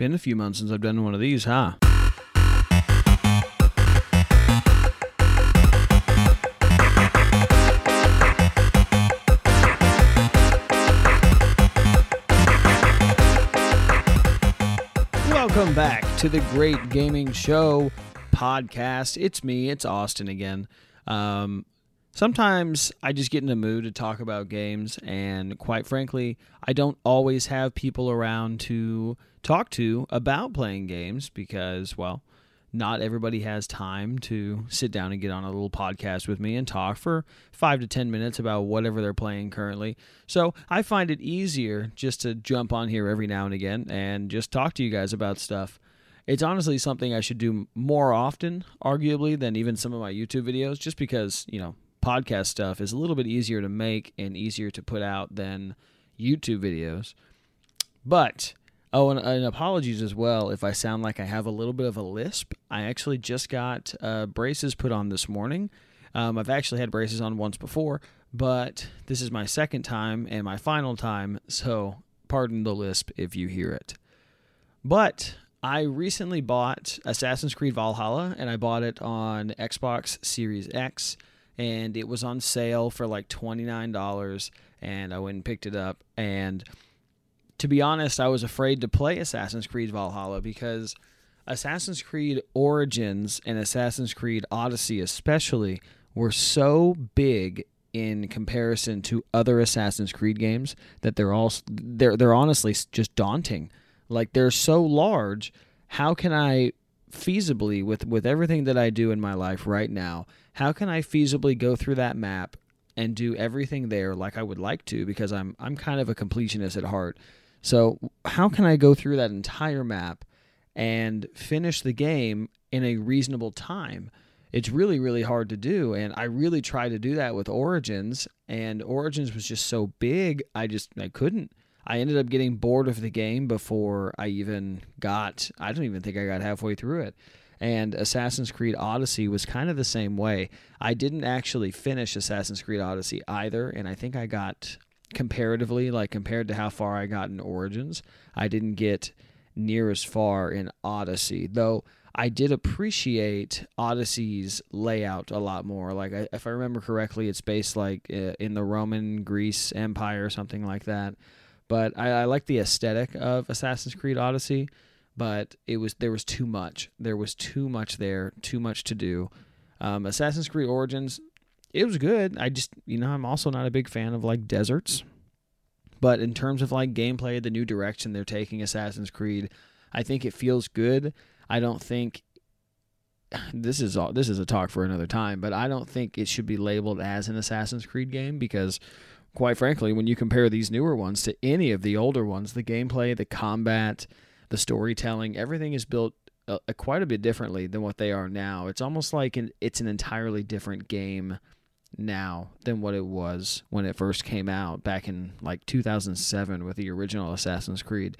Been a few months since I've done one of these, huh? Welcome back to the Great Gaming Show podcast. It's me, it's Austin again. Um, sometimes I just get in the mood to talk about games, and quite frankly, I don't always have people around to talk to about playing games because, well, not everybody has time to sit down and get on a little podcast with me and talk for five to 10 minutes about whatever they're playing currently. So I find it easier just to jump on here every now and again and just talk to you guys about stuff. It's honestly something I should do more often, arguably, than even some of my YouTube videos, just because, you know, podcast stuff is a little bit easier to make and easier to put out than YouTube videos. But Oh, and, and, apologies as well if I sound like I have a little bit of a lisp. I actually just got uh, braces put on this morning. Um, I've actually had braces on once before, but this is my second time and my final time, so pardon the lisp if you hear it. But I recently bought Assassin's Creed Valhalla, and I bought it on Xbox Series X, and it was on sale for like $29, and I went and picked it up, and to be honest, I was afraid to play Assassin's Creed Valhalla because Assassin's Creed Origins and Assassin's Creed Odyssey, especially, were so big in comparison to other Assassin's Creed games that they're all they're they're honestly just daunting. Like they're so large, how can I feasibly with with everything that I do in my life right now, how can I feasibly go through that map and do everything there like I would like to because I'm I'm kind of a completionist at heart. So, how can I go through that entire map and finish the game in a reasonable time? It's really, really hard to do. And I really tried to do that with Origins, and Origins was just so big, I just I couldn't. I ended up getting bored of the game before I even got, I don't even think I got halfway through it. And Assassin's Creed Odyssey was kind of the same way. I didn't actually finish Assassin's Creed Odyssey either, and I think I got comparatively, like compared to how far I got in Origins, I didn't get near as far in Odyssey, though. I did appreciate Odyssey's layout a lot more. Like, if I remember correctly, it's based like in the Roman Greece Empire or something like that. But I, I like the aesthetic of Assassin's Creed Odyssey. But it was there was too much. There was too much there. Too much to do. Um, Assassin's Creed Origins it was good. I just, you know, I'm also not a big fan of like deserts. But in terms of like gameplay, the new direction they're taking Assassin's Creed, I think it feels good. I don't think this is all this is a talk for another time, but I don't think it should be labeled as an Assassin's Creed game because quite frankly, when you compare these newer ones to any of the older ones, the gameplay, the combat, the storytelling, everything is built uh, quite a bit differently than what they are now. It's almost like an, it's an entirely different game now than what it was when it first came out back in like 2007 with the original Assassin's Creed.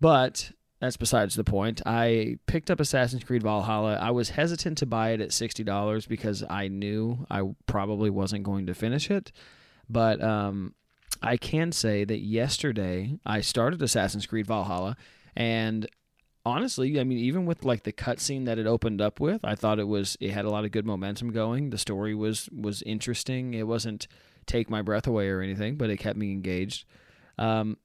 But that's besides the point. I picked up Assassin's Creed Valhalla. I was hesitant to buy it at $60 because I knew I probably wasn't going to finish it. But um, I can say that yesterday I started Assassin's Creed Valhalla and honestly, I mean, even with like the cutscene that it opened up with, I thought it was it had a lot of good momentum going. The story was was interesting. It wasn't take my breath away or anything, but it kept me engaged. Um,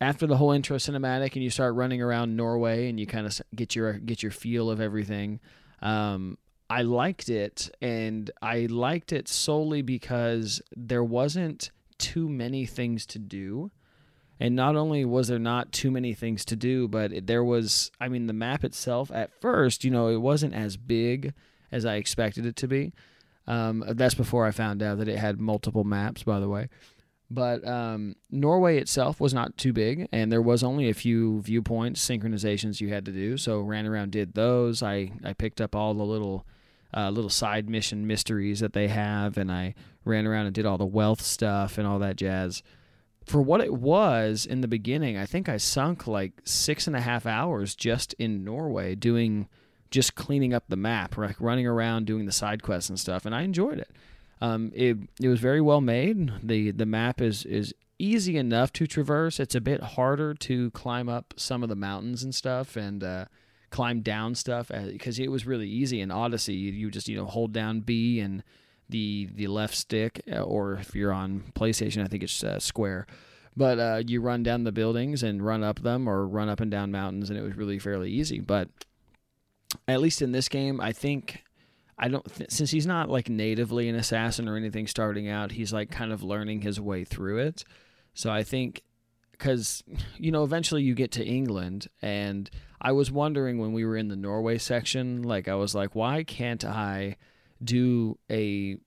after the whole intro cinematic and you start running around Norway and you kind of get your get your feel of everything, um, I liked it, and I liked it solely because there wasn't too many things to do. And not only was there not too many things to do, but there was, I mean, the map itself at first, you know, it wasn't as big as I expected it to be. Um, that's before I found out that it had multiple maps, by the way. But um, Norway itself was not too big, and there was only a few viewpoints, synchronizations you had to do. So ran around, did those. I, I picked up all the little uh, little side mission mysteries that they have, and I ran around and did all the wealth stuff and all that jazz for what it was in the beginning, I think I sunk like six and a half hours just in Norway doing just cleaning up the map, like running around doing the side quests and stuff, and I enjoyed it. Um, it it was very well made. the The map is is easy enough to traverse. It's a bit harder to climb up some of the mountains and stuff and uh, climb down stuff because it was really easy in Odyssey. You, you just you know hold down B and the the left stick, uh, or if you're on PlayStation, I think it's uh, square. But uh, you run down the buildings and run up them, or run up and down mountains, and it was really fairly easy. But at least in this game, I think I don't th- since he's not like natively an assassin or anything starting out, he's like kind of learning his way through it. So I think because you know eventually you get to England and I was wondering when we were in the Norway section like I was like why can't I do a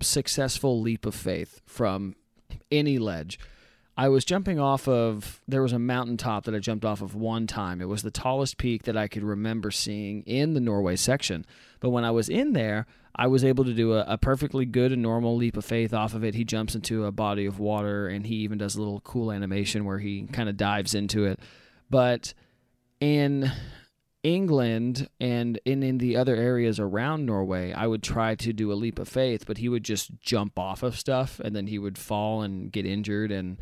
successful leap of faith from any ledge I was jumping off of there was a mountaintop that I jumped off of one time. It was the tallest peak that I could remember seeing in the Norway section. But when I was in there, I was able to do a, a, perfectly good and normal leap of faith off of it. He jumps into a body of water and he even does a little cool animation where he kind of dives into it. But in England and in, in the other areas around Norway, I would try to do a leap of faith, but he would just jump off of stuff and then he would fall and get injured and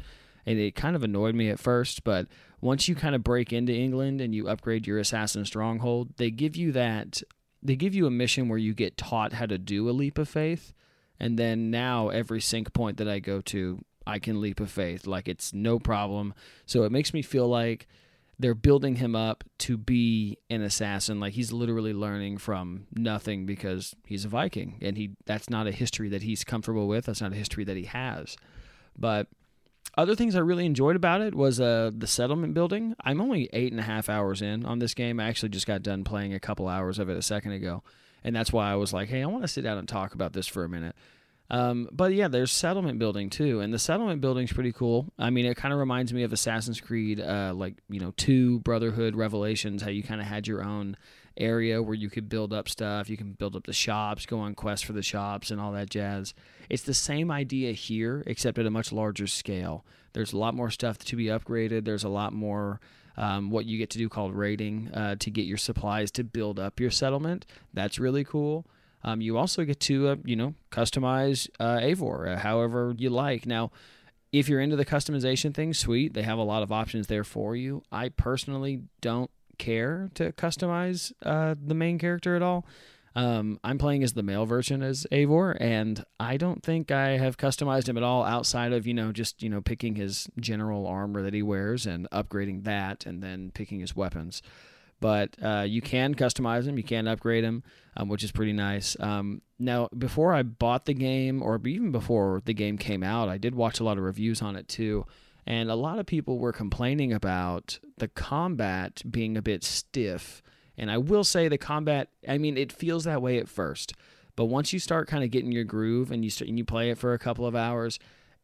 and it kind of annoyed me at first, but once you kind of break into England and you upgrade your assassin stronghold, they give you that they give you a mission where you get taught how to do a leap of faith, and then now every sync point that I go to, I can leap of faith like it's no problem. So it makes me feel like they're building him up to be an assassin like he's literally learning from nothing because he's a viking and he that's not a history that he's comfortable with that's not a history that he has but other things I really enjoyed about it was uh, the settlement building. I'm only eight and a half hours in on this game. I actually just got done playing a couple hours of it a second ago, and that's why I was like, "Hey, I want to sit down and talk about this for a minute." Um, but yeah, there's settlement building too, and the settlement building's pretty cool. I mean, it kind of reminds me of Assassin's Creed, uh, like you know, two Brotherhood Revelations, how you kind of had your own area where you could build up stuff. You can build up the shops, go on quests for the shops, and all that jazz. It's the same idea here, except at a much larger scale. There's a lot more stuff to be upgraded. There's a lot more um, what you get to do called raiding uh, to get your supplies to build up your settlement. That's really cool. Um, you also get to, uh, you know, customize uh, Eivor uh, however you like. Now, if you're into the customization thing, sweet. They have a lot of options there for you. I personally don't care to customize uh, the main character at all. Um, I'm playing as the male version as Eivor, and I don't think I have customized him at all outside of you know just you know picking his general armor that he wears and upgrading that, and then picking his weapons. But uh, you can customize them, you can upgrade them, um, which is pretty nice. Um, now, before I bought the game, or even before the game came out, I did watch a lot of reviews on it too. And a lot of people were complaining about the combat being a bit stiff. And I will say the combat, I mean, it feels that way at first. But once you start kind of getting your groove and you start, and you play it for a couple of hours,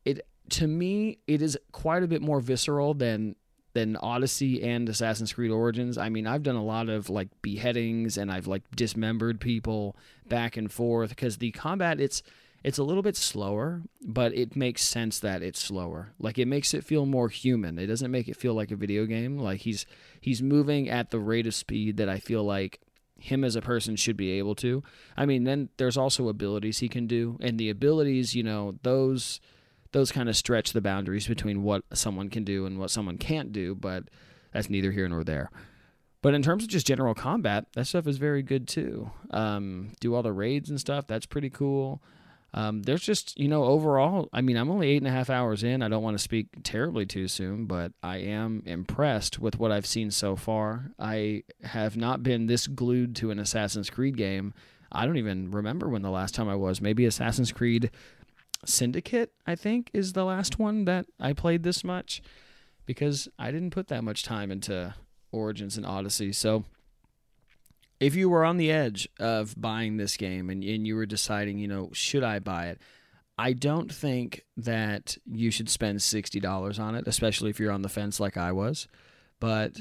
it to me it is quite a bit more visceral than than Odyssey and Assassin's Creed Origins. I mean, I've done a lot of like beheadings and I've like dismembered people back and forth because the combat it's it's a little bit slower, but it makes sense that it's slower. Like it makes it feel more human. It doesn't make it feel like a video game. Like he's he's moving at the rate of speed that I feel like him as a person should be able to. I mean, then there's also abilities he can do, and the abilities, you know, those those kind of stretch the boundaries between what someone can do and what someone can't do, but that's neither here nor there. But in terms of just general combat, that stuff is very good too. Um, do all the raids and stuff, that's pretty cool. Um, there's just, you know, overall, I mean, I'm only eight and a half hours in. I don't want to speak terribly too soon, but I am impressed with what I've seen so far. I have not been this glued to an Assassin's Creed game. I don't even remember when the last time I was. Maybe Assassin's Creed Syndicate, I think, is the last one that I played this much because I didn't put that much time into Origins and Odyssey. So if you were on the edge of buying this game and, and you were deciding, you know, should I buy it? I don't think that you should spend $60 on it, especially if you're on the fence like I was. But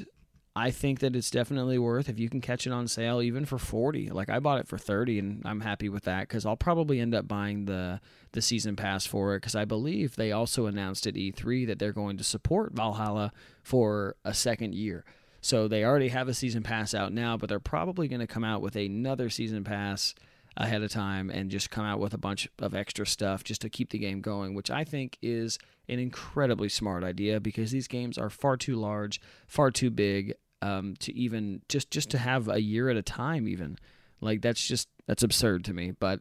I think that it's definitely worth if you can catch it on sale even for 40. Like I bought it for 30 and I'm happy with that cuz I'll probably end up buying the the season pass for it cuz I believe they also announced at E3 that they're going to support Valhalla for a second year. So they already have a season pass out now, but they're probably going to come out with another season pass ahead of time and just come out with a bunch of extra stuff just to keep the game going, which I think is an incredibly smart idea because these games are far too large, far too big um, to even just just to have a year at a time. Even like that's just that's absurd to me. But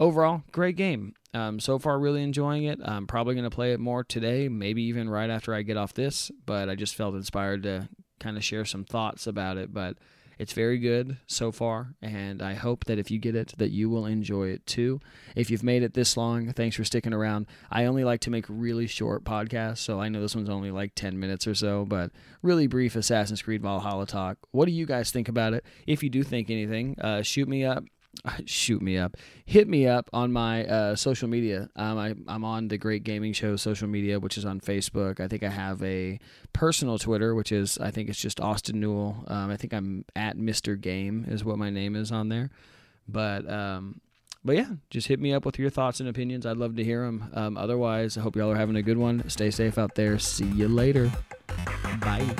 overall, great game. Um, so far, really enjoying it. I'm probably going to play it more today, maybe even right after I get off this. But I just felt inspired to kind of share some thoughts about it. But it's very good so far, and I hope that if you get it, that you will enjoy it too. If you've made it this long, thanks for sticking around. I only like to make really short podcasts, so I know this one's only like 10 minutes or so, but really brief Assassin's Creed Valhalla talk. What do you guys think about it? If you do think anything, uh, shoot me up shoot me up, hit me up on my uh, social media. Um, I, I'm on the Great Gaming Show social media, which is on Facebook. I think I have a personal Twitter, which is I think it's just Austin Newell. Um, I think I'm at Mr. Game is what my name is on there. But um, but yeah, just hit me up with your thoughts and opinions. I'd love to hear them. Um, otherwise, I hope y'all are having a good one. Stay safe out there. See you later. Bye.